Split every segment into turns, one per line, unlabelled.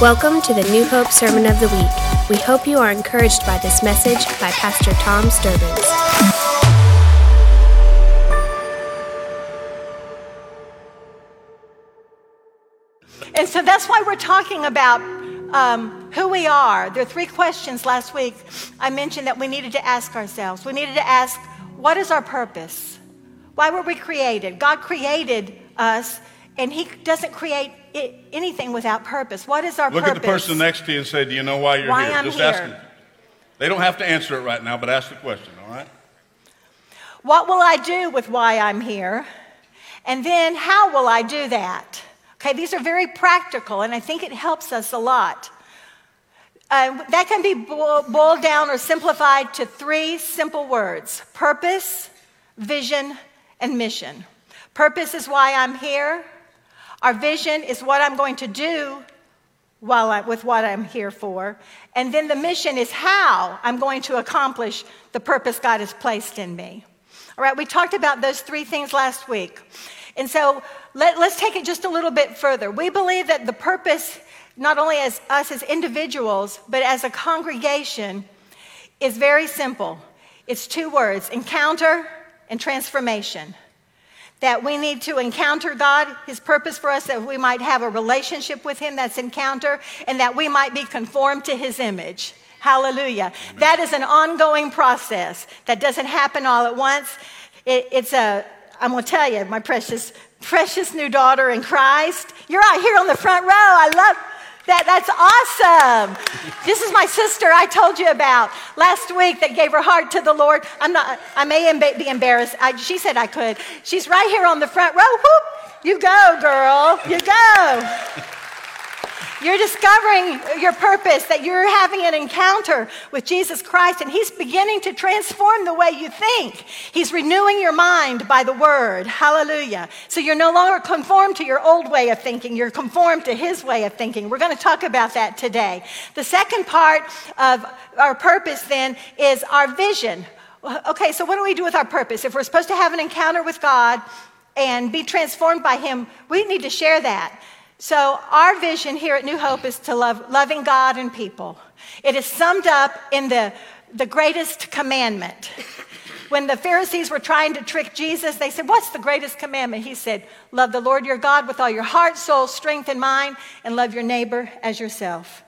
Welcome to the New Hope Sermon of the Week. We hope you are encouraged by this message by Pastor Tom Sturbins.
And so that's why we're talking about um, who we are. There are three questions last week I mentioned that we needed to ask ourselves. We needed to ask, what is our purpose? Why were we created? God created us, and He doesn't create i- anything without purpose. What is our purpose?
Look
purpose?
at the person next to you and say, Do you know why you're
Why
here?
I'm
Just
here.
ask them. They don't have to answer it right now, but ask the question, all right?
What will I do with why I'm here? And then how will I do that? Okay, these are very practical, and I think it helps us a lot. Uh, that can be boiled down or simplified to three simple words purpose, vision, and mission. Purpose is why I'm here. Our vision is what I'm going to do while I, with what I'm here for. And then the mission is how I'm going to accomplish the purpose God has placed in me. All right, we talked about those three things last week. And so let, us take it just a little bit further. We believe that the purpose, not only as us as individuals, but as a congregation, is very simple. It's two words encounter and transformation that we need to encounter God, His purpose for us, that we might have a relationship with Him that's encounter, and that we might be conformed to His image. Hallelujah. That is an ongoing process that doesn't happen all at once. It, it's a, I'm going to tell you, my precious, precious new daughter in Christ. You're out here on the front row. I love that. That's awesome. This is my sister I told you about last week that gave her heart to the Lord. I'm not, I may be embarrassed. I, she said I could. She's right here on the front row. Whoop. You go, girl. You go. You're discovering your purpose, that you're having an encounter with Jesus Christ, and He's beginning to transform the way you think. He's renewing your mind by the Word. Hallelujah. So you're no longer conformed to your old way of thinking, you're conformed to His way of thinking. We're going to talk about that today. The second part of our purpose then is our vision. Okay, so what do we do with our purpose? If we're supposed to have an encounter with God and be transformed by Him, we need to share that. So, our vision here at New Hope is to love loving God and people. It is summed up in the, the greatest commandment. When the Pharisees were trying to trick Jesus, they said, What's the greatest commandment? He said, Love the Lord your God with all your heart, soul, strength, and mind, and love your neighbor as yourself.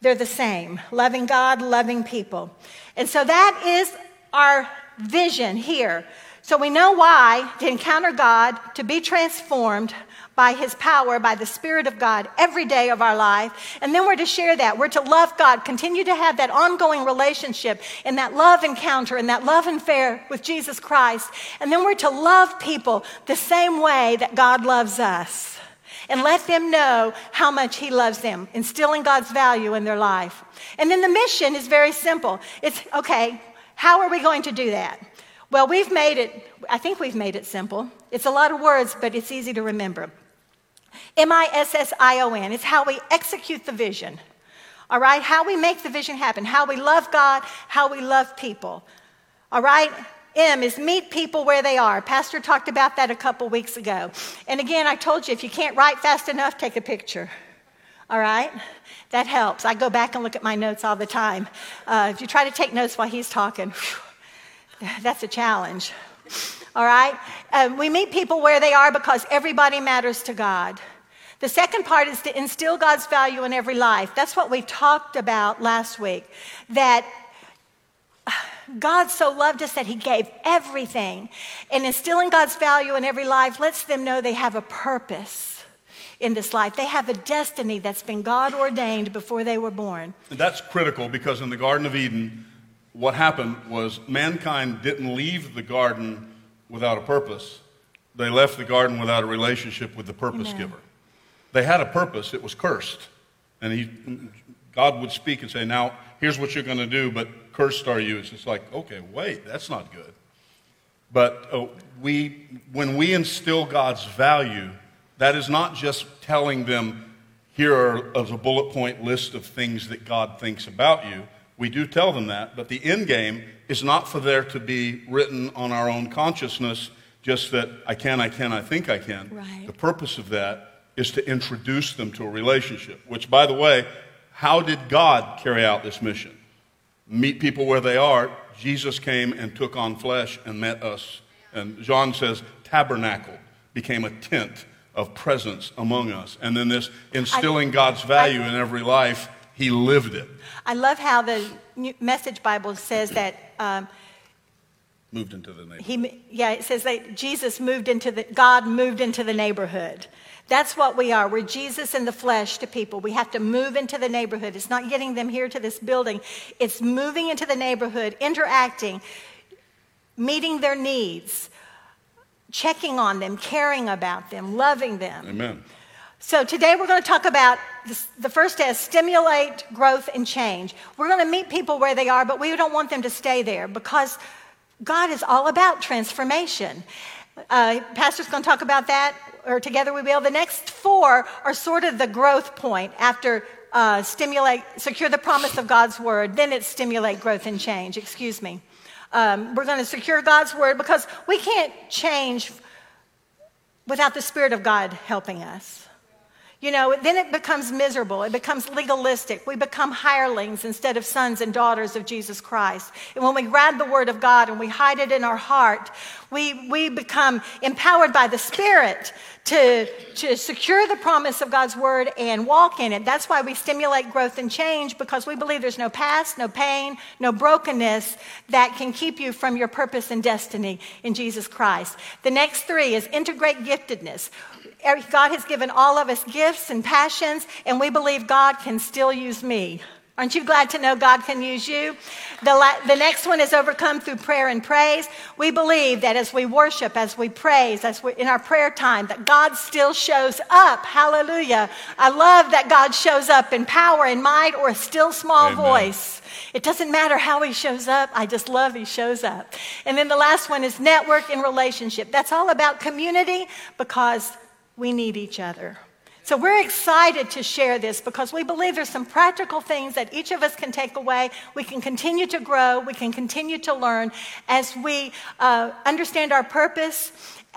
They're the same loving God, loving people. And so that is our vision here. So we know why to encounter God, to be transformed by His power, by the Spirit of God every day of our life. And then we're to share that. We're to love God, continue to have that ongoing relationship and that love encounter and that love affair with Jesus Christ. And then we're to love people the same way that God loves us and let them know how much He loves them, instilling God's value in their life. And then the mission is very simple. It's okay, how are we going to do that? Well, we've made it, I think we've made it simple. It's a lot of words, but it's easy to remember. M I S S I O N. It's how we execute the vision. All right? How we make the vision happen. How we love God, how we love people. All right? M is meet people where they are. Pastor talked about that a couple weeks ago. And again, I told you if you can't write fast enough, take a picture. All right? That helps. I go back and look at my notes all the time. Uh, if you try to take notes while he's talking, whew, that's a challenge. All right? Um, we meet people where they are because everybody matters to God. The second part is to instill God's value in every life. That's what we talked about last week. That God so loved us that He gave everything. And instilling God's value in every life lets them know they have a purpose in this life. They have a destiny that's been God ordained before they were born.
That's critical because in the Garden of Eden, what happened was mankind didn't leave the garden without a purpose. They left the garden without a relationship with the purpose
Amen.
giver. They had a purpose, it was cursed. And he, God would speak and say, Now, here's what you're going to do, but cursed are you. It's just like, okay, wait, that's not good. But uh, we, when we instill God's value, that is not just telling them, here are as a bullet point list of things that God thinks about you. We do tell them that, but the end game is not for there to be written on our own consciousness just that I can, I can, I think I can.
Right.
The purpose of that is to introduce them to a relationship, which, by the way, how did God carry out this mission? Meet people where they are. Jesus came and took on flesh and met us. And John says, tabernacle became a tent of presence among us. And then this instilling I, God's value I, in every life, he lived it.
I love how the Message Bible says that. Um,
moved into the neighborhood.
He, yeah, it says that Jesus moved into the, God moved into the neighborhood. That's what we are. We're Jesus in the flesh to people. We have to move into the neighborhood. It's not getting them here to this building, it's moving into the neighborhood, interacting, meeting their needs, checking on them, caring about them, loving them.
Amen.
So today we're going to talk about this, the first is stimulate growth and change. We're going to meet people where they are, but we don't want them to stay there because God is all about transformation. Uh, Pastor's going to talk about that, or together we will. The next four are sort of the growth point after uh, stimulate, secure the promise of God's word. Then it's stimulate growth and change. Excuse me. Um, we're going to secure God's word because we can't change without the Spirit of God helping us. You know, then it becomes miserable. It becomes legalistic. We become hirelings instead of sons and daughters of Jesus Christ. And when we grab the Word of God and we hide it in our heart, we, we become empowered by the Spirit to, to secure the promise of God's Word and walk in it. That's why we stimulate growth and change because we believe there's no past, no pain, no brokenness that can keep you from your purpose and destiny in Jesus Christ. The next three is integrate giftedness. God has given all of us gifts and passions, and we believe God can still use me. Aren't you glad to know God can use you? The, la- the next one is overcome through prayer and praise. We believe that as we worship, as we praise, as we in our prayer time, that God still shows up. Hallelujah. I love that God shows up in power and might or a still small Amen. voice. It doesn't matter how he shows up. I just love he shows up. And then the last one is network and relationship. That's all about community because we need each other. So we're excited to share this because we believe there's some practical things that each of us can take away. We can continue to grow. We can continue to learn as we uh, understand our purpose,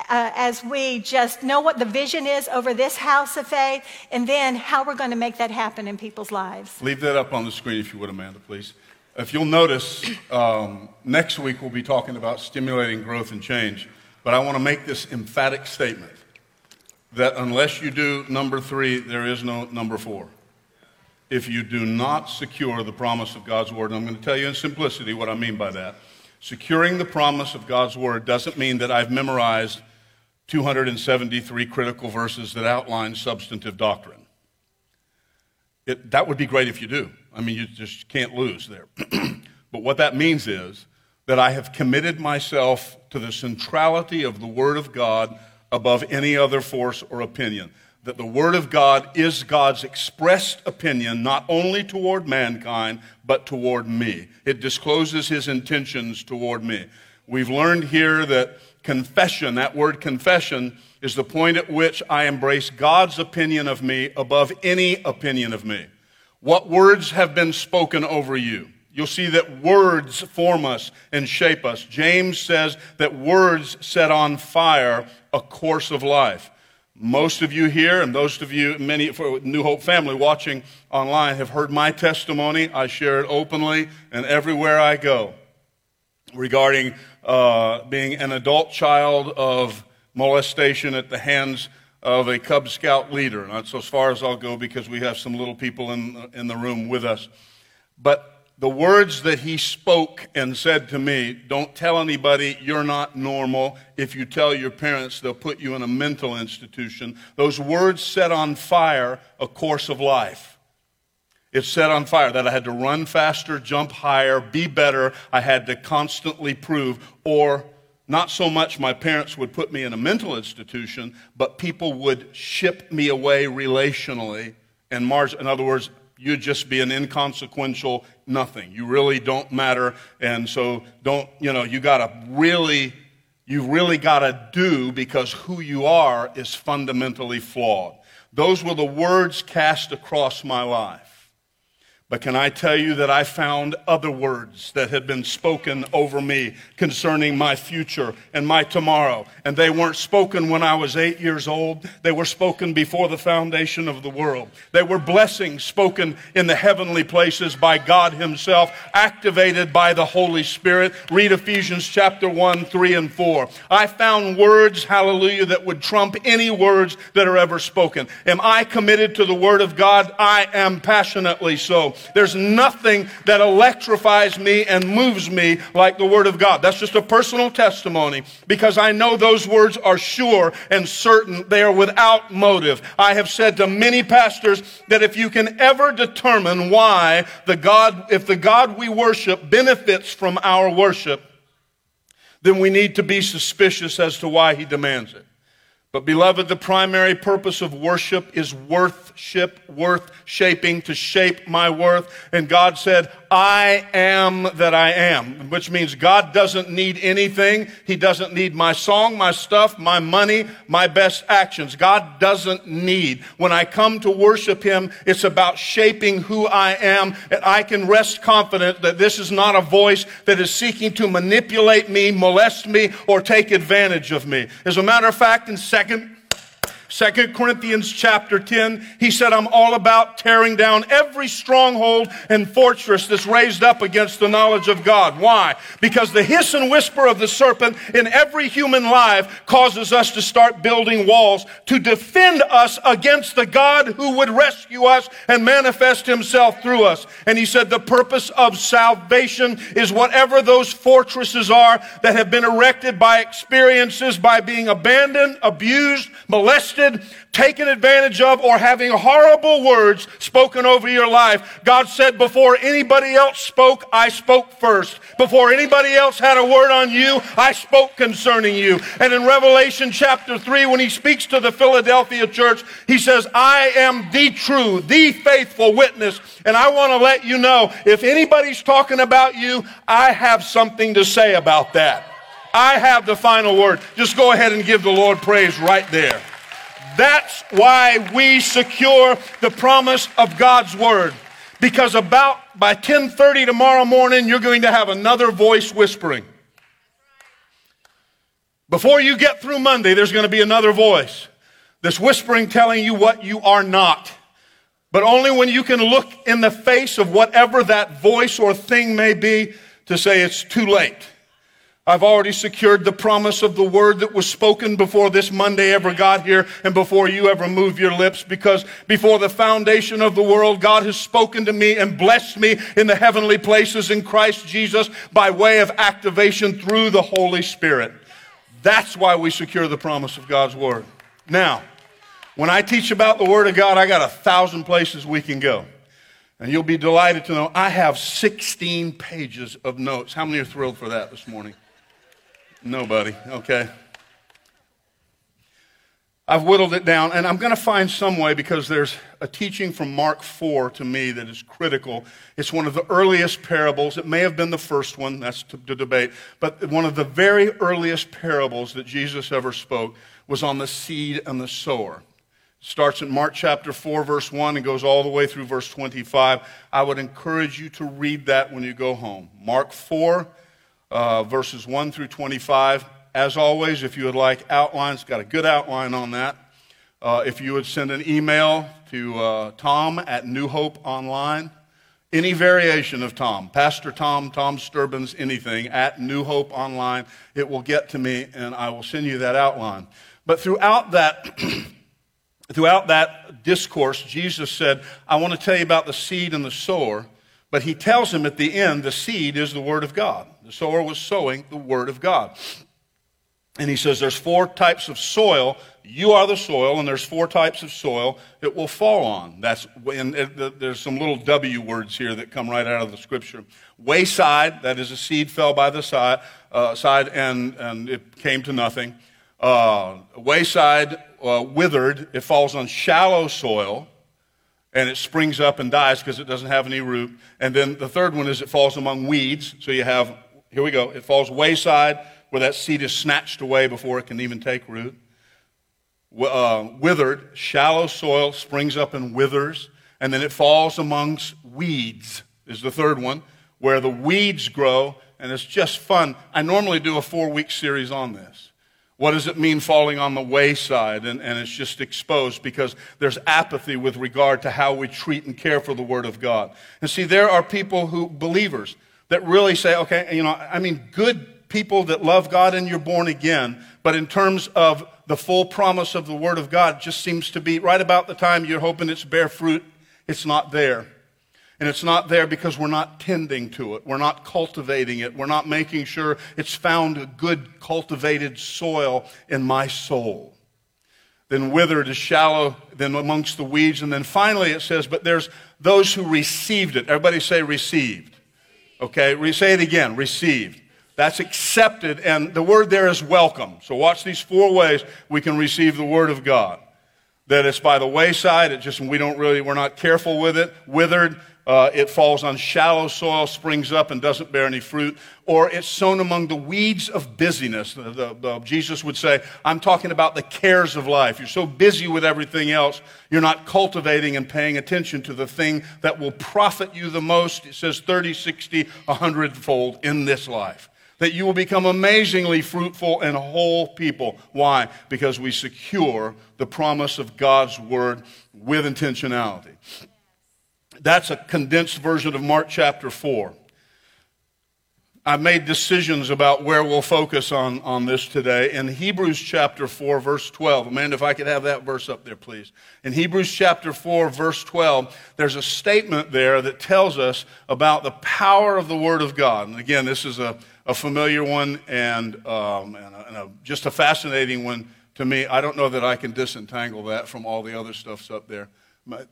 uh, as we just know what the vision is over this house of faith, and then how we're going to make that happen in people's lives.
Leave that up on the screen if you would, Amanda, please. If you'll notice, um, next week we'll be talking about stimulating growth and change. But I want to make this emphatic statement that unless you do number three, there is no number four. If you do not secure the promise of God's word, and I'm going to tell you in simplicity what I mean by that. Securing the promise of God's word doesn't mean that I've memorized 273 critical verses that outline substantive doctrine. It, that would be great if you do. I mean, you just can't lose there. but what that means is that I have committed myself to the centrality of the Word of God above any other force or opinion. That the Word of God is God's expressed opinion, not only toward mankind, but toward me. It discloses His intentions toward me. We've learned here that confession, that word confession, is the point at which I embrace God's opinion of me above any opinion of me. What words have been spoken over you? You'll see that words form us and shape us. James says that words set on fire a course of life. Most of you here, and most of you, many for New Hope family watching online, have heard my testimony. I share it openly and everywhere I go regarding uh, being an adult child of molestation at the hands of a Cub Scout leader. That's as far as I'll go because we have some little people in, in the room with us. But the words that he spoke and said to me don't tell anybody you're not normal. If you tell your parents, they'll put you in a mental institution. Those words set on fire a course of life. It set on fire that I had to run faster, jump higher, be better. I had to constantly prove, or not so much my parents would put me in a mental institution, but people would ship me away relationally and margin. In other words, you'd just be an inconsequential nothing. You really don't matter. And so don't, you know, you got to really, you really got to do because who you are is fundamentally flawed. Those were the words cast across my life. But can I tell you that I found other words that had been spoken over me concerning my future and my tomorrow? And they weren't spoken when I was eight years old. They were spoken before the foundation of the world. They were blessings spoken in the heavenly places by God Himself, activated by the Holy Spirit. Read Ephesians chapter 1, 3, and 4. I found words, hallelujah, that would trump any words that are ever spoken. Am I committed to the Word of God? I am passionately so. There's nothing that electrifies me and moves me like the Word of God. That's just a personal testimony because I know those words are sure and certain. They are without motive. I have said to many pastors that if you can ever determine why the God, if the God we worship benefits from our worship, then we need to be suspicious as to why he demands it. But, beloved, the primary purpose of worship is worthship, worth shaping, to shape my worth. And God said, I am that I am, which means God doesn't need anything. He doesn't need my song, my stuff, my money, my best actions. God doesn't need. When I come to worship Him, it's about shaping who I am. And I can rest confident that this is not a voice that is seeking to manipulate me, molest me, or take advantage of me. As a matter of fact, in 2 Second Corinthians chapter 10, he said, I'm all about tearing down every stronghold and fortress that's raised up against the knowledge of God. Why? Because the hiss and whisper of the serpent in every human life causes us to start building walls to defend us against the God who would rescue us and manifest himself through us. And he said, the purpose of salvation is whatever those fortresses are that have been erected by experiences, by being abandoned, abused, molested, taken advantage of, or having horrible words spoken over your life, God said, Before anybody else spoke, I spoke first. Before anybody else had a word on you, I spoke concerning you. And in Revelation chapter 3, when he speaks to the Philadelphia church, he says, I am the true, the faithful witness. And I want to let you know if anybody's talking about you, I have something to say about that. I have the final word. Just go ahead and give the Lord praise right there. That's why we secure the promise of God's word. Because about by 10:30 tomorrow morning you're going to have another voice whispering. Before you get through Monday there's going to be another voice that's whispering telling you what you are not. But only when you can look in the face of whatever that voice or thing may be to say it's too late. I've already secured the promise of the word that was spoken before this Monday ever got here and before you ever move your lips because before the foundation of the world, God has spoken to me and blessed me in the heavenly places in Christ Jesus by way of activation through the Holy Spirit. That's why we secure the promise of God's word. Now, when I teach about the word of God, I got a thousand places we can go. And you'll be delighted to know I have 16 pages of notes. How many are thrilled for that this morning? Nobody, okay. I've whittled it down, and I'm going to find some way because there's a teaching from Mark 4 to me that is critical. It's one of the earliest parables. It may have been the first one, that's to, to debate, but one of the very earliest parables that Jesus ever spoke was on the seed and the sower. It starts in Mark chapter 4, verse 1, and goes all the way through verse 25. I would encourage you to read that when you go home. Mark 4, uh, verses 1 through 25. As always, if you would like outlines, got a good outline on that. Uh, if you would send an email to uh, Tom at New Hope Online, any variation of Tom, Pastor Tom, Tom Sturbins, anything at New Hope Online, it will get to me and I will send you that outline. But throughout that, throughout that discourse, Jesus said, I want to tell you about the seed and the sower. But he tells him at the end the seed is the Word of God. The sower was sowing the Word of God. And he says there's four types of soil. You are the soil, and there's four types of soil it will fall on. That's and there's some little W words here that come right out of the scripture. Wayside, that is a seed fell by the side, uh, side and, and it came to nothing. Uh, wayside, uh, withered, it falls on shallow soil and it springs up and dies because it doesn't have any root. And then the third one is it falls among weeds. So you have, here we go, it falls wayside where that seed is snatched away before it can even take root. Uh, withered, shallow soil springs up and withers, and then it falls amongst weeds is the third one, where the weeds grow, and it's just fun. I normally do a four week series on this. What does it mean falling on the wayside? And, and it's just exposed because there's apathy with regard to how we treat and care for the Word of God. And see, there are people who, believers, that really say, okay, you know, I mean, good people that love God and you're born again, but in terms of the full promise of the Word of God, just seems to be right about the time you're hoping it's bear fruit, it's not there. And it's not there because we're not tending to it. We're not cultivating it. We're not making sure it's found a good cultivated soil in my soul. Then withered is shallow, then amongst the weeds. And then finally it says, but there's those who received it. Everybody say received. Okay, we say it again received. That's accepted, and the word there is welcome. So watch these four ways we can receive the word of God. That it's by the wayside, it just we don't really we're not careful with it. Withered, uh, it falls on shallow soil, springs up, and doesn't bear any fruit, or it's sown among the weeds of busyness. The, the, the, Jesus would say, I'm talking about the cares of life. You're so busy with everything else, you're not cultivating and paying attention to the thing that will profit you the most. It says 30, 60, 100 fold in this life. That you will become amazingly fruitful and whole people. Why? Because we secure the promise of God's word with intentionality. That's a condensed version of Mark chapter 4. I've made decisions about where we'll focus on, on this today. In Hebrews chapter 4, verse 12, Amanda, if I could have that verse up there, please. In Hebrews chapter 4, verse 12, there's a statement there that tells us about the power of the Word of God. And again, this is a, a familiar one and, um, and, a, and a, just a fascinating one to me. I don't know that I can disentangle that from all the other stuffs up there.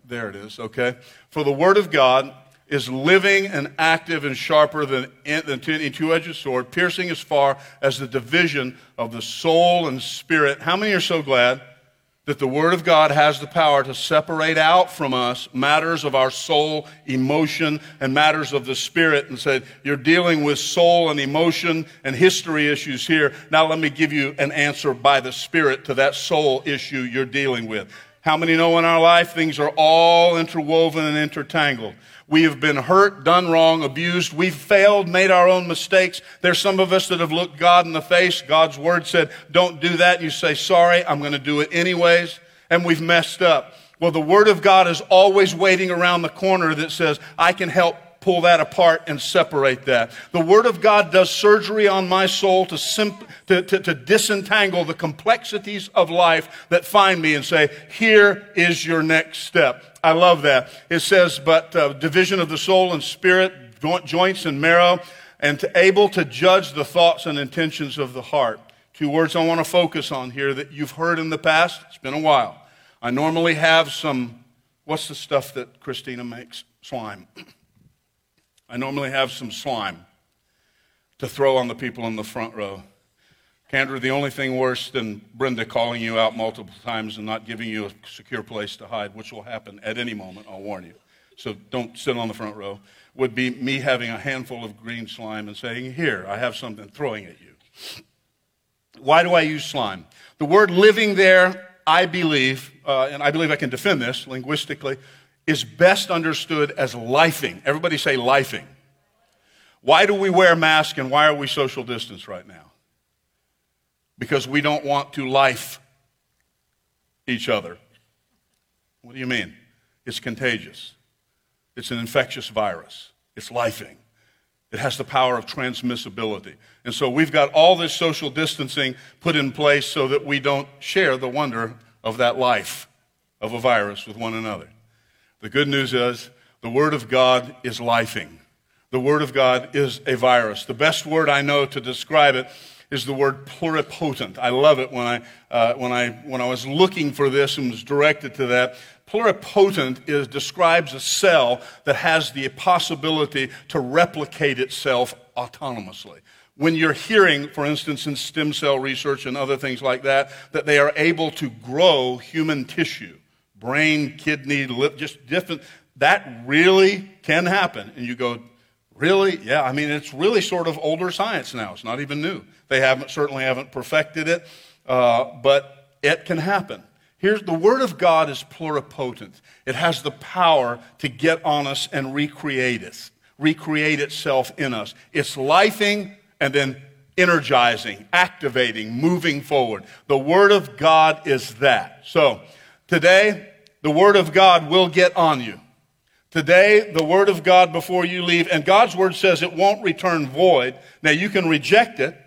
There it is, okay? For the Word of God is living and active and sharper than, than any two edged sword, piercing as far as the division of the soul and spirit. How many are so glad that the Word of God has the power to separate out from us matters of our soul, emotion, and matters of the spirit and said, You're dealing with soul and emotion and history issues here. Now let me give you an answer by the Spirit to that soul issue you're dealing with. How many know in our life things are all interwoven and intertangled? We have been hurt, done wrong, abused. We've failed, made our own mistakes. There's some of us that have looked God in the face. God's word said, don't do that. You say, sorry, I'm going to do it anyways. And we've messed up. Well, the word of God is always waiting around the corner that says, I can help pull that apart and separate that. The Word of God does surgery on my soul to, simp- to, to, to, disentangle the complexities of life that find me and say, here is your next step. I love that. It says, but uh, division of the soul and spirit, joints and marrow, and to able to judge the thoughts and intentions of the heart. Two words I want to focus on here that you've heard in the past. It's been a while. I normally have some, what's the stuff that Christina makes? Slime. I normally have some slime to throw on the people in the front row. Kendra, the only thing worse than Brenda calling you out multiple times and not giving you a secure place to hide, which will happen at any moment, I'll warn you. So don't sit on the front row, would be me having a handful of green slime and saying, Here, I have something, throwing at you. Why do I use slime? The word living there, I believe, uh, and I believe I can defend this linguistically, is best understood as lifing. Everybody say lifing. Why do we wear masks and why are we social distance right now? Because we don't want to life each other. What do you mean? It's contagious. It's an infectious virus. It's lifing. It has the power of transmissibility. And so we've got all this social distancing put in place so that we don't share the wonder of that life of a virus with one another. The good news is the Word of God is lifing. The Word of God is a virus. The best word I know to describe it is the word pluripotent. I love it when I, uh, when I, when I was looking for this and was directed to that. Pluripotent is, describes a cell that has the possibility to replicate itself autonomously. When you're hearing, for instance, in stem cell research and other things like that, that they are able to grow human tissue brain, kidney, lip, just different. That really can happen. And you go, really? Yeah, I mean, it's really sort of older science now. It's not even new. They haven't, certainly haven't perfected it, uh, but it can happen. Here's the Word of God is pluripotent. It has the power to get on us and recreate us, recreate itself in us. It's lifing and then energizing, activating, moving forward. The Word of God is that. So today, the Word of God will get on you. Today, the Word of God before you leave, and God's Word says it won't return void. Now, you can reject it,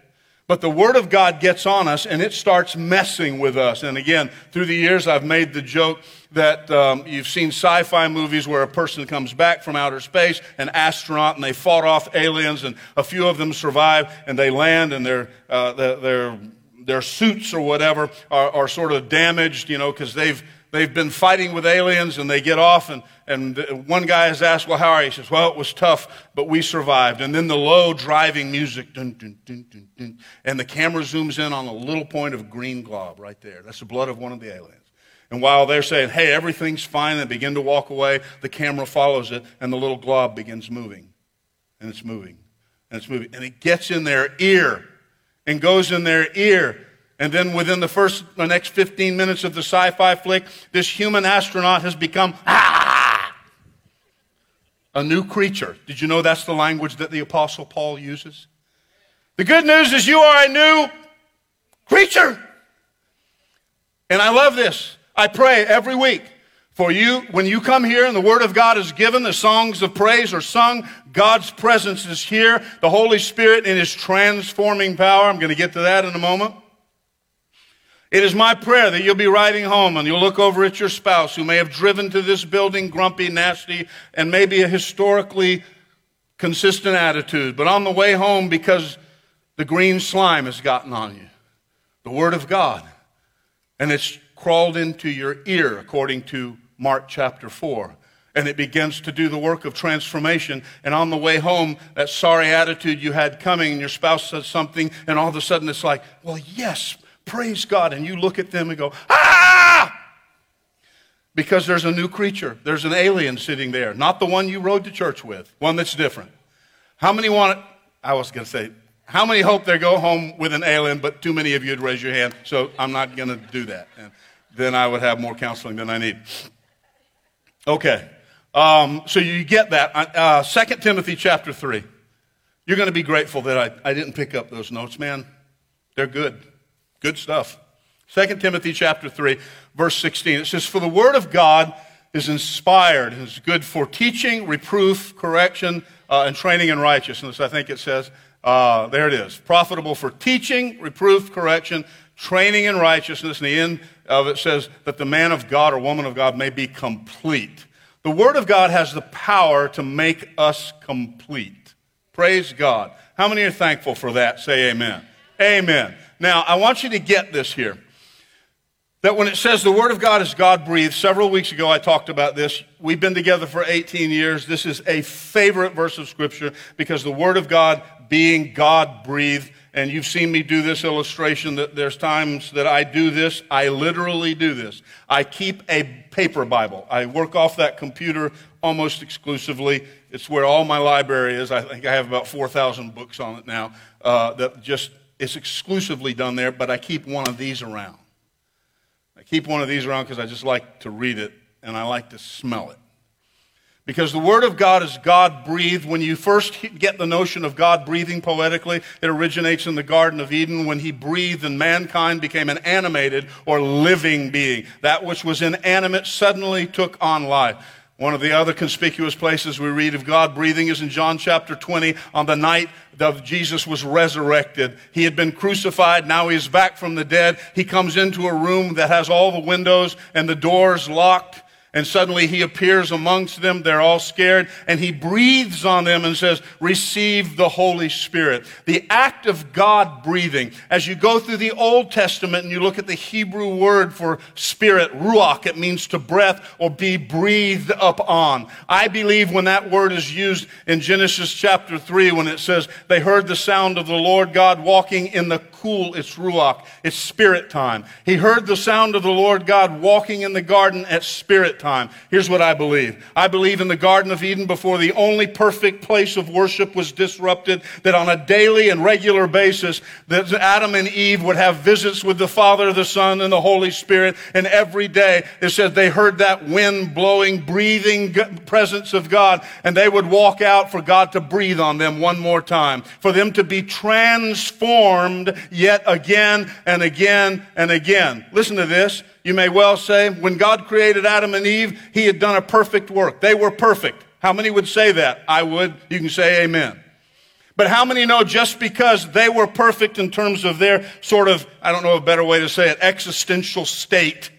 but the Word of God gets on us and it starts messing with us. And again, through the years, I've made the joke that um, you've seen sci fi movies where a person comes back from outer space, an astronaut, and they fought off aliens, and a few of them survive, and they land, and their, uh, their, their suits or whatever are, are sort of damaged, you know, because they've they've been fighting with aliens and they get off and, and one guy is asked well how are you? He says well it was tough but we survived. And then the low driving music dun, dun, dun, and the camera zooms in on a little point of green glob right there. That's the blood of one of the aliens. And while they're saying hey everything's fine they begin to walk away the camera follows it and the little glob begins moving. And it's moving. And it's moving. And it gets in their ear and goes in their ear and then within the first, the next 15 minutes of the sci fi flick, this human astronaut has become ah, a new creature. Did you know that's the language that the Apostle Paul uses? The good news is you are a new creature. And I love this. I pray every week for you, when you come here and the Word of God is given, the songs of praise are sung, God's presence is here, the Holy Spirit in His transforming power. I'm going to get to that in a moment. It is my prayer that you'll be riding home and you'll look over at your spouse who may have driven to this building grumpy, nasty, and maybe a historically consistent attitude, but on the way home because the green slime has gotten on you. The Word of God. And it's crawled into your ear, according to Mark chapter 4 and it begins to do the work of transformation. And on the way home, that sorry attitude you had coming, and your spouse says something, and all of a sudden it's like, well, yes, Praise God. And you look at them and go, ah! Because there's a new creature. There's an alien sitting there. Not the one you rode to church with, one that's different. How many want it? I was going to say, how many hope they go home with an alien, but too many of you would raise your hand, so I'm not going to do that. And then I would have more counseling than I need. Okay. Um, so you get that. Uh, 2 Timothy chapter 3. You're going to be grateful that I, I didn't pick up those notes, man. They're good. Good stuff. 2 Timothy chapter 3, verse 16. It says, For the word of God is inspired and is good for teaching, reproof, correction, uh, and training in righteousness. I think it says, uh, there it is. Profitable for teaching, reproof, correction, training in righteousness. And the end of it says that the man of God or woman of God may be complete. The Word of God has the power to make us complete. Praise God. How many are thankful for that? Say amen. Amen. Now, I want you to get this here. That when it says the Word of God is God breathed, several weeks ago I talked about this. We've been together for 18 years. This is a favorite verse of Scripture because the Word of God being God breathed, and you've seen me do this illustration that there's times that I do this. I literally do this. I keep a paper Bible. I work off that computer almost exclusively. It's where all my library is. I think I have about 4,000 books on it now uh, that just it's exclusively done there, but I keep one of these around. I keep one of these around because I just like to read it and I like to smell it. Because the Word of God is God breathed. When you first get the notion of God breathing poetically, it originates in the Garden of Eden when He breathed and mankind became an animated or living being. That which was inanimate suddenly took on life. One of the other conspicuous places we read of God breathing is in John chapter 20 on the night that Jesus was resurrected. He had been crucified. Now he's back from the dead. He comes into a room that has all the windows and the doors locked. And suddenly he appears amongst them. They're all scared. And he breathes on them and says, Receive the Holy Spirit. The act of God breathing. As you go through the Old Testament and you look at the Hebrew word for spirit, ruach, it means to breath or be breathed upon. I believe when that word is used in Genesis chapter 3, when it says, They heard the sound of the Lord God walking in the cool, it's ruach, it's spirit time. He heard the sound of the Lord God walking in the garden at spirit time. Here's what I believe. I believe in the Garden of Eden before the only perfect place of worship was disrupted, that on a daily and regular basis, that Adam and Eve would have visits with the Father, the Son, and the Holy Spirit. And every day, it said they heard that wind blowing, breathing presence of God, and they would walk out for God to breathe on them one more time, for them to be transformed yet again and again and again. Listen to this. You may well say, when God created Adam and Eve, he had done a perfect work. They were perfect. How many would say that? I would. You can say amen. But how many know just because they were perfect in terms of their sort of, I don't know a better way to say it, existential state,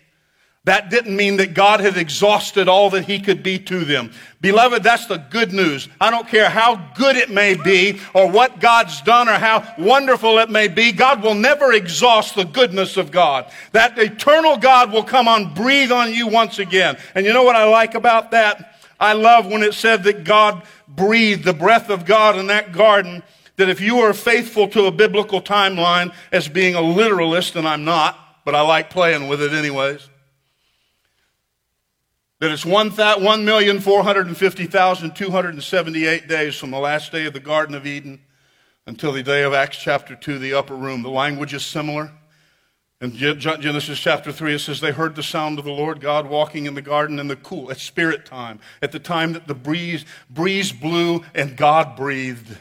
that didn't mean that God had exhausted all that He could be to them. Beloved, that's the good news. I don't care how good it may be or what God's done or how wonderful it may be. God will never exhaust the goodness of God. That eternal God will come on, breathe on you once again. And you know what I like about that? I love when it said that God breathed the breath of God in that garden. That if you are faithful to a biblical timeline as being a literalist, and I'm not, but I like playing with it anyways that it's 1,450,278 days from the last day of the Garden of Eden until the day of Acts chapter 2, the upper room. The language is similar. In Genesis chapter 3, it says, They heard the sound of the Lord God walking in the garden in the cool, at spirit time, at the time that the breeze, breeze blew and God breathed.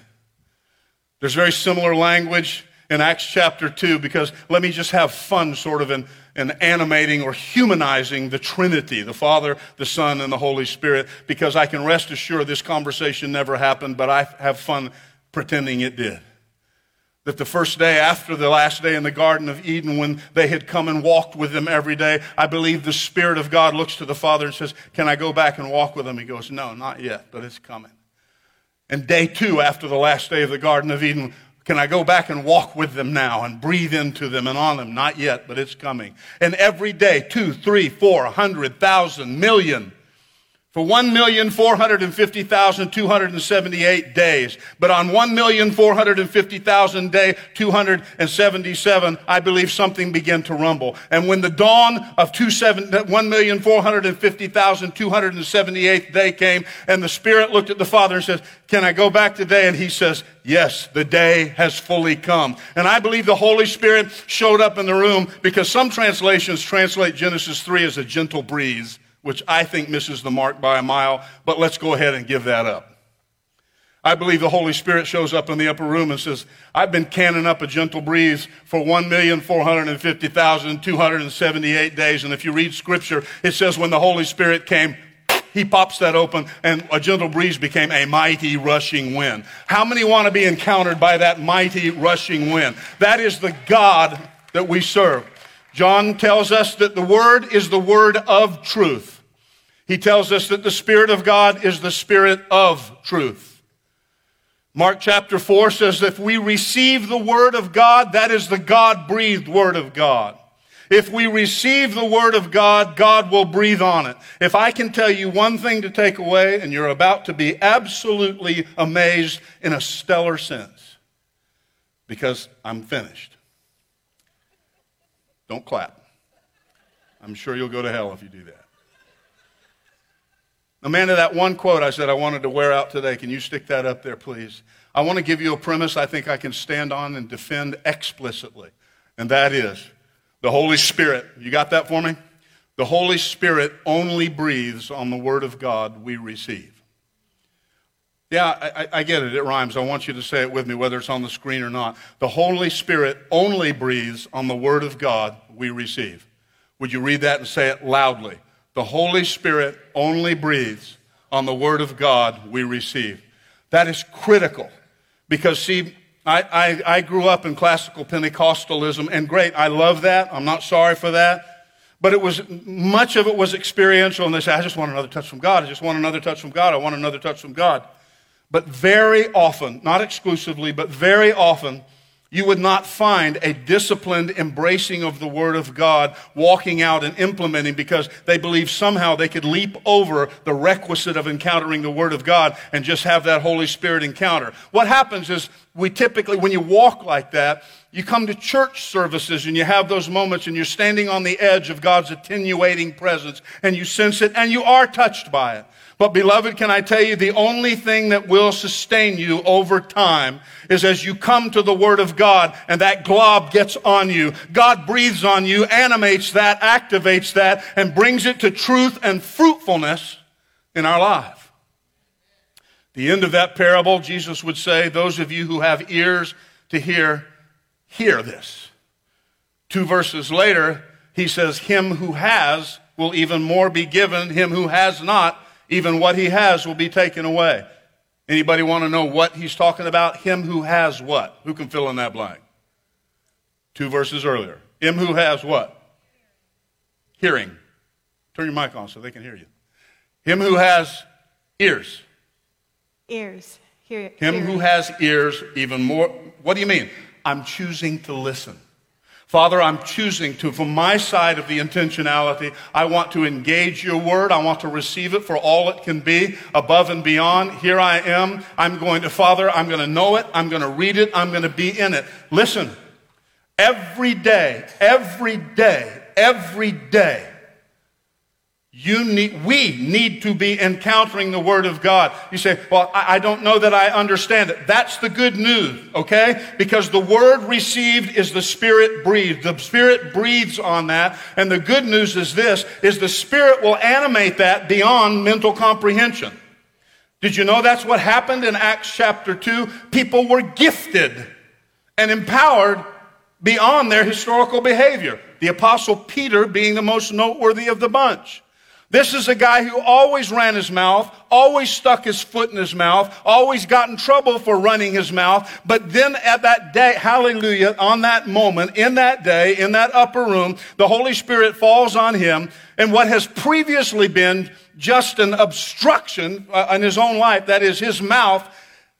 There's very similar language in Acts chapter 2 because let me just have fun sort of in and animating or humanizing the Trinity, the Father, the Son, and the Holy Spirit, because I can rest assured this conversation never happened, but I have fun pretending it did. That the first day after the last day in the Garden of Eden, when they had come and walked with them every day, I believe the Spirit of God looks to the Father and says, Can I go back and walk with them? He goes, No, not yet, but it's coming. And day two, after the last day of the Garden of Eden, can I go back and walk with them now and breathe into them and on them? Not yet, but it's coming. And every day, two, three, four, hundred thousand, million, for 1,450,278 days. But on 1,450,000 day 277, I believe something began to rumble. And when the dawn of 1,450,278 day came, and the Spirit looked at the Father and says, Can I go back today? And he says, Yes, the day has fully come. And I believe the Holy Spirit showed up in the room because some translations translate Genesis 3 as a gentle breeze which I think misses the mark by a mile, but let's go ahead and give that up. I believe the Holy Spirit shows up in the upper room and says, I've been canning up a gentle breeze for 1,450,278 days. And if you read scripture, it says when the Holy Spirit came, he pops that open and a gentle breeze became a mighty rushing wind. How many want to be encountered by that mighty rushing wind? That is the God that we serve. John tells us that the Word is the Word of truth. He tells us that the Spirit of God is the Spirit of truth. Mark chapter 4 says if we receive the Word of God, that is the God breathed Word of God. If we receive the Word of God, God will breathe on it. If I can tell you one thing to take away, and you're about to be absolutely amazed in a stellar sense, because I'm finished. Don't clap. I'm sure you'll go to hell if you do that. Amanda, that one quote I said I wanted to wear out today, can you stick that up there, please? I want to give you a premise I think I can stand on and defend explicitly, and that is the Holy Spirit. You got that for me? The Holy Spirit only breathes on the Word of God we receive. Yeah, I, I, get it. It rhymes. I want you to say it with me, whether it's on the screen or not. The Holy Spirit only breathes on the Word of God we receive. Would you read that and say it loudly? The Holy Spirit only breathes on the Word of God we receive. That is critical because, see, I, I, I grew up in classical Pentecostalism, and great, I love that. I'm not sorry for that. But it was much of it was experiential, and they say, I just want another touch from God. I just want another touch from God. I want another touch from God. But very often, not exclusively, but very often, you would not find a disciplined embracing of the Word of God, walking out and implementing because they believe somehow they could leap over the requisite of encountering the Word of God and just have that Holy Spirit encounter. What happens is we typically, when you walk like that, you come to church services and you have those moments and you're standing on the edge of God's attenuating presence and you sense it and you are touched by it. But beloved, can I tell you the only thing that will sustain you over time is as you come to the Word of God and that glob gets on you. God breathes on you, animates that, activates that, and brings it to truth and fruitfulness in our life. The end of that parable, Jesus would say, Those of you who have ears to hear, hear this. Two verses later, he says, Him who has will even more be given, him who has not even what he has will be taken away. Anybody want to know what he's talking about? Him who has what? Who can fill in that blank? Two verses earlier. Him who has what? Hearing. Turn your mic on so they can hear you. Him who has ears.
Ears. Hear,
Him
hearing.
who has ears, even more. What do you mean? I'm choosing to listen. Father, I'm choosing to, from my side of the intentionality, I want to engage your word. I want to receive it for all it can be, above and beyond. Here I am. I'm going to, Father, I'm going to know it. I'm going to read it. I'm going to be in it. Listen, every day, every day, every day, you need, we need to be encountering the Word of God. You say, well, I, I don't know that I understand it. That's the good news, okay? Because the Word received is the Spirit breathed. The Spirit breathes on that. And the good news is this, is the Spirit will animate that beyond mental comprehension. Did you know that's what happened in Acts chapter 2? People were gifted and empowered beyond their historical behavior. The apostle Peter being the most noteworthy of the bunch. This is a guy who always ran his mouth, always stuck his foot in his mouth, always got in trouble for running his mouth. But then at that day, hallelujah, on that moment, in that day, in that upper room, the Holy Spirit falls on him. And what has previously been just an obstruction uh, in his own life, that is his mouth,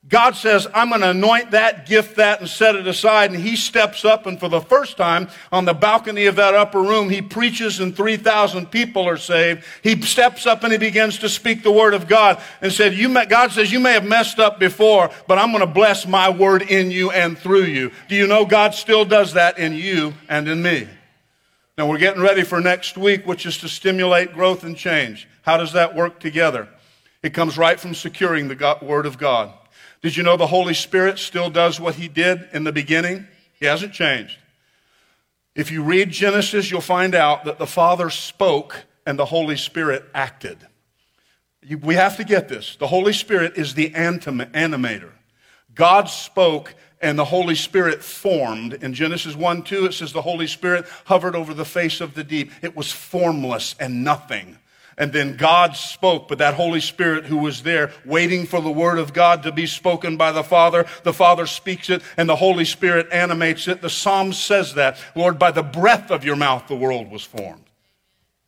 God says, I'm going to anoint that, gift that, and set it aside. And he steps up, and for the first time on the balcony of that upper room, he preaches, and 3,000 people are saved. He steps up and he begins to speak the word of God and said, you may, God says, You may have messed up before, but I'm going to bless my word in you and through you. Do you know God still does that in you and in me? Now, we're getting ready for next week, which is to stimulate growth and change. How does that work together? It comes right from securing the God, word of God. Did you know the Holy Spirit still does what he did in the beginning? He hasn't changed. If you read Genesis, you'll find out that the Father spoke and the Holy Spirit acted. We have to get this. The Holy Spirit is the anim- animator. God spoke and the Holy Spirit formed. In Genesis 1 2, it says the Holy Spirit hovered over the face of the deep. It was formless and nothing. And then God spoke, but that Holy Spirit who was there waiting for the Word of God to be spoken by the Father, the Father speaks it and the Holy Spirit animates it. The Psalm says that. Lord, by the breath of your mouth the world was formed.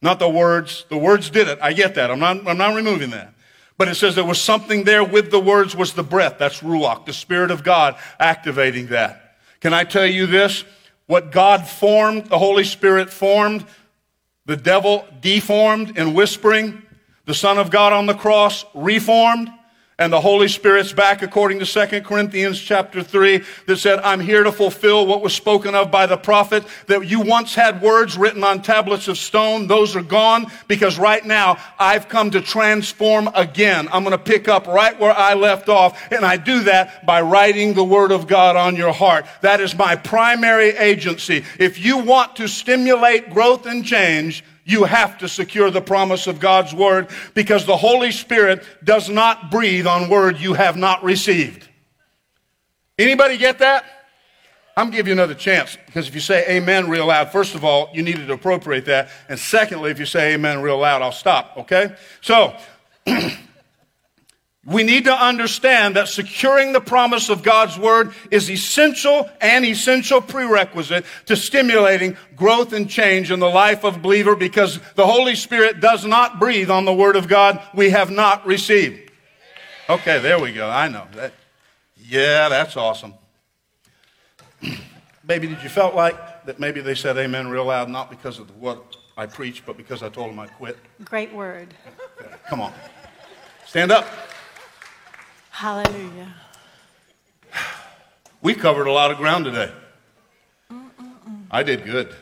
Not the words. The words did it. I get that. I'm not, I'm not removing that. But it says there was something there with the words was the breath. That's Ruach, the Spirit of God activating that. Can I tell you this? What God formed, the Holy Spirit formed, the devil deformed and whispering, the Son of God on the cross reformed, and the Holy Spirit's back according to 2 Corinthians chapter 3 that said, I'm here to fulfill what was spoken of by the prophet, that you once had words written on tablets of stone. Those are gone because right now I've come to transform again. I'm going to pick up right where I left off and I do that by writing the word of God on your heart. That is my primary agency. If you want to stimulate growth and change, you have to secure the promise of God's word because the Holy Spirit does not breathe on word you have not received. Anybody get that? I'm give you another chance because if you say amen real loud, first of all, you needed to appropriate that. And secondly, if you say amen real loud, I'll stop, okay? So, we need to understand that securing the promise of God's word is essential and essential prerequisite to stimulating growth and change in the life of a believer because the Holy Spirit does not breathe on the word of God we have not received. Okay, there we go. I know that. Yeah, that's awesome. Maybe did you felt like that maybe they said amen real loud not because of what I preached but because I told them I'd quit?
Great word.
Come on. Stand up.
Hallelujah.
We covered a lot of ground today. I did good.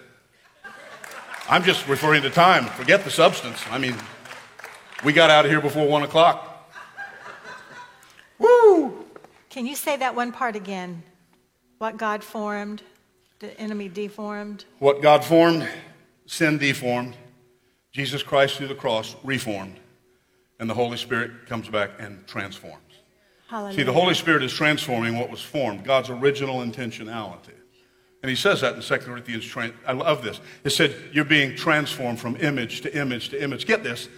I'm just referring to time. Forget the substance. I mean, we got out of here before one o'clock. Woo!
Can you say that one part again? What God formed, the enemy deformed?
What God formed, sin deformed. Jesus Christ through the cross reformed. And the Holy Spirit comes back and transforms.
Hallelujah.
See, the Holy Spirit is transforming what was formed, God's original intentionality. And he says that in 2 Corinthians. I love this. It said, You're being transformed from image to image to image. Get this.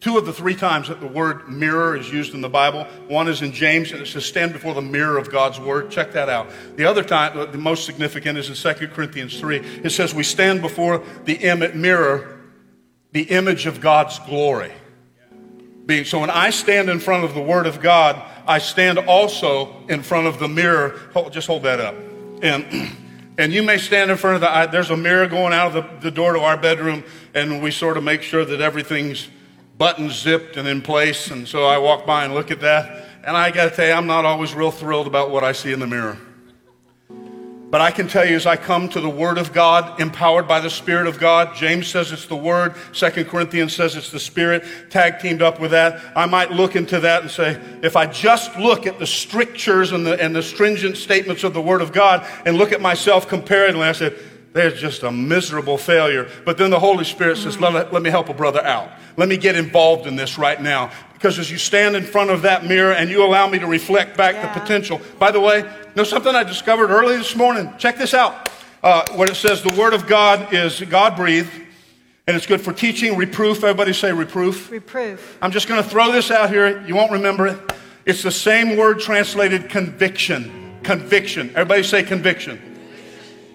Two of the three times that the word mirror is used in the Bible, one is in James, and it says, Stand before the mirror of God's word. Check that out. The other time, the most significant, is in 2 Corinthians 3. It says, We stand before the mirror, the image of God's glory. Being, so when I stand in front of the word of God, I stand also in front of the mirror. Hold, just hold that up. And, and you may stand in front of the, there's a mirror going out of the, the door to our bedroom, and we sort of make sure that everything's button zipped and in place. And so I walk by and look at that. And I got to tell you, I'm not always real thrilled about what I see in the mirror. But I can tell you as I come to the Word of God, empowered by the Spirit of God, James says it's the Word, Second Corinthians says it's the Spirit, tag teamed up with that. I might look into that and say, if I just look at the strictures and the, and the stringent statements of the Word of God and look at myself comparatively, I said, there's just a miserable failure. But then the Holy Spirit says, let, let me help a brother out. Let me get involved in this right now. Because as you stand in front of that mirror and you allow me to reflect back yeah. the potential. By the way, know something I discovered early this morning? Check this out. Uh, when it says the Word of God is God breathed, and it's good for teaching, reproof. Everybody say reproof.
Reproof.
I'm just going to throw this out here. You won't remember it. It's the same word translated conviction. Conviction. Everybody say conviction.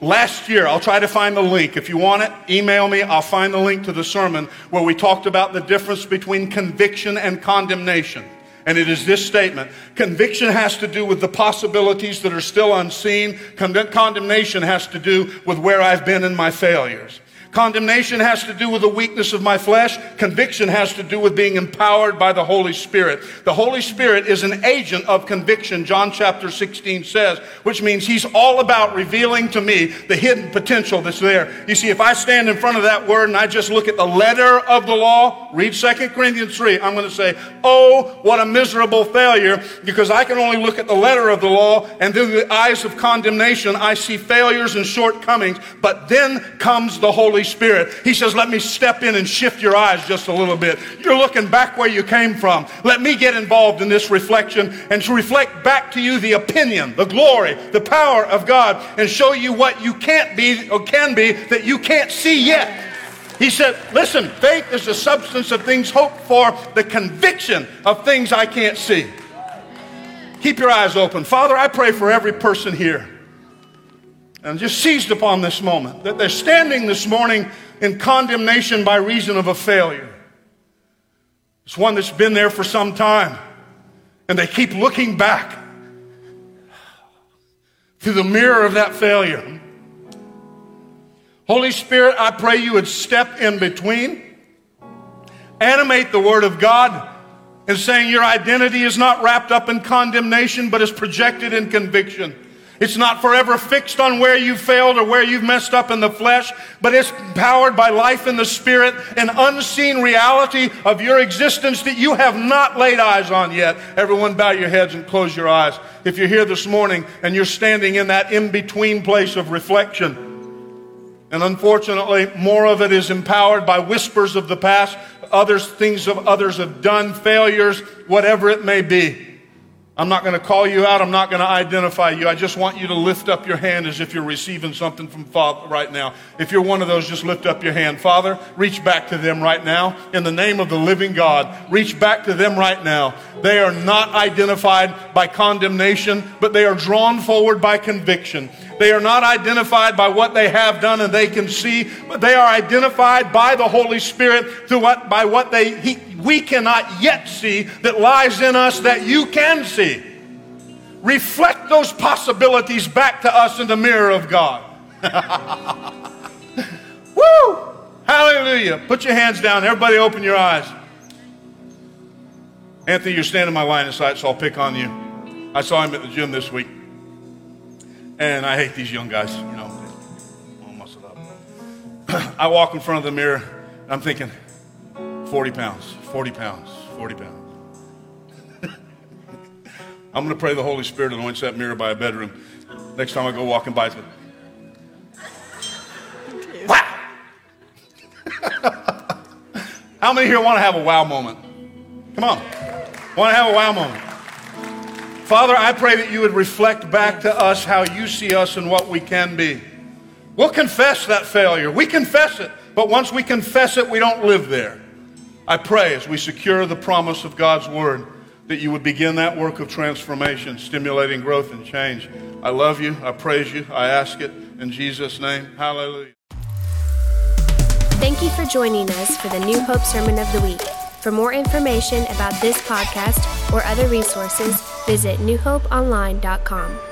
Last year, I'll try to find the link. If you want it, email me. I'll find the link to the sermon where we talked about the difference between conviction and condemnation. And it is this statement Conviction has to do with the possibilities that are still unseen, condemnation has to do with where I've been in my failures. Condemnation has to do with the weakness of my flesh. Conviction has to do with being empowered by the Holy Spirit. The Holy Spirit is an agent of conviction, John chapter 16 says, which means He's all about revealing to me the hidden potential that's there. You see, if I stand in front of that word and I just look at the letter of the law, read 2 Corinthians 3, I'm going to say, oh, what a miserable failure, because I can only look at the letter of the law and through the eyes of condemnation, I see failures and shortcomings, but then comes the Holy Holy Spirit. He says, Let me step in and shift your eyes just a little bit. You're looking back where you came from. Let me get involved in this reflection and to reflect back to you the opinion, the glory, the power of God, and show you what you can't be or can be that you can't see yet. He said, Listen, faith is the substance of things hoped for, the conviction of things I can't see. Keep your eyes open. Father, I pray for every person here and just seized upon this moment that they're standing this morning in condemnation by reason of a failure. It's one that's been there for some time, and they keep looking back through the mirror of that failure. Holy Spirit, I pray you would step in between, animate the Word of God, and saying your identity is not wrapped up in condemnation, but is projected in conviction. It's not forever fixed on where you failed or where you've messed up in the flesh, but it's powered by life in the spirit, an unseen reality of your existence that you have not laid eyes on yet. Everyone bow your heads and close your eyes. If you're here this morning and you're standing in that in between place of reflection, and unfortunately, more of it is empowered by whispers of the past, others, things of others have done, failures, whatever it may be. I'm not going to call you out. I'm not going to identify you. I just want you to lift up your hand as if you're receiving something from Father right now. If you're one of those, just lift up your hand. Father, reach back to them right now. In the name of the living God, reach back to them right now. They are not identified by condemnation, but they are drawn forward by conviction. They are not identified by what they have done and they can see, but they are identified by the Holy Spirit through what, by what they, he, we cannot yet see that lies in us that you can see. Reflect those possibilities back to us in the mirror of God. Woo! Hallelujah. Put your hands down. Everybody open your eyes. Anthony, you're standing my line of sight, so I'll pick on you. I saw him at the gym this week. And I hate these young guys, you know, all muscled up. I walk in front of the mirror, and I'm thinking, 40 pounds, 40 pounds, 40 pounds. I'm going to pray the Holy Spirit anoints that mirror by a bedroom. Next time I go walking by, it's going, wow. How many here want to have a wow moment? Come on. Want to have a wow moment? Father, I pray that you would reflect back to us how you see us and what we can be. We'll confess that failure. We confess it. But once we confess it, we don't live there. I pray as we secure the promise of God's word that you would begin that work of transformation, stimulating growth and change. I love you. I praise you. I ask it in Jesus' name. Hallelujah.
Thank you for joining us for the New Hope Sermon of the Week. For more information about this podcast or other resources, visit newhopeonline.com.